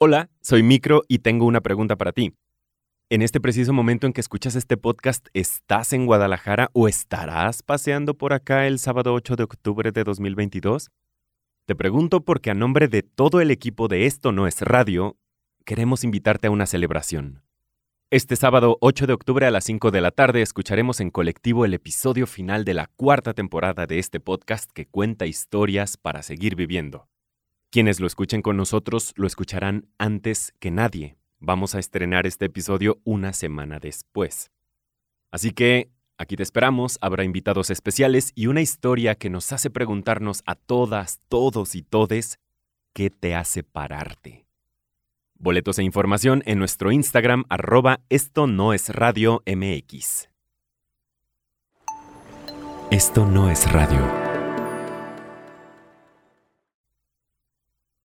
Hola, soy Micro y tengo una pregunta para ti. En este preciso momento en que escuchas este podcast, ¿estás en Guadalajara o estarás paseando por acá el sábado 8 de octubre de 2022? Te pregunto porque a nombre de todo el equipo de Esto No es Radio, queremos invitarte a una celebración. Este sábado 8 de octubre a las 5 de la tarde escucharemos en colectivo el episodio final de la cuarta temporada de este podcast que cuenta historias para seguir viviendo. Quienes lo escuchen con nosotros lo escucharán antes que nadie. Vamos a estrenar este episodio una semana después. Así que aquí te esperamos, habrá invitados especiales y una historia que nos hace preguntarnos a todas, todos y todes, ¿qué te hace pararte? Boletos e información en nuestro Instagram arroba esto no es radio MX. Esto no es radio.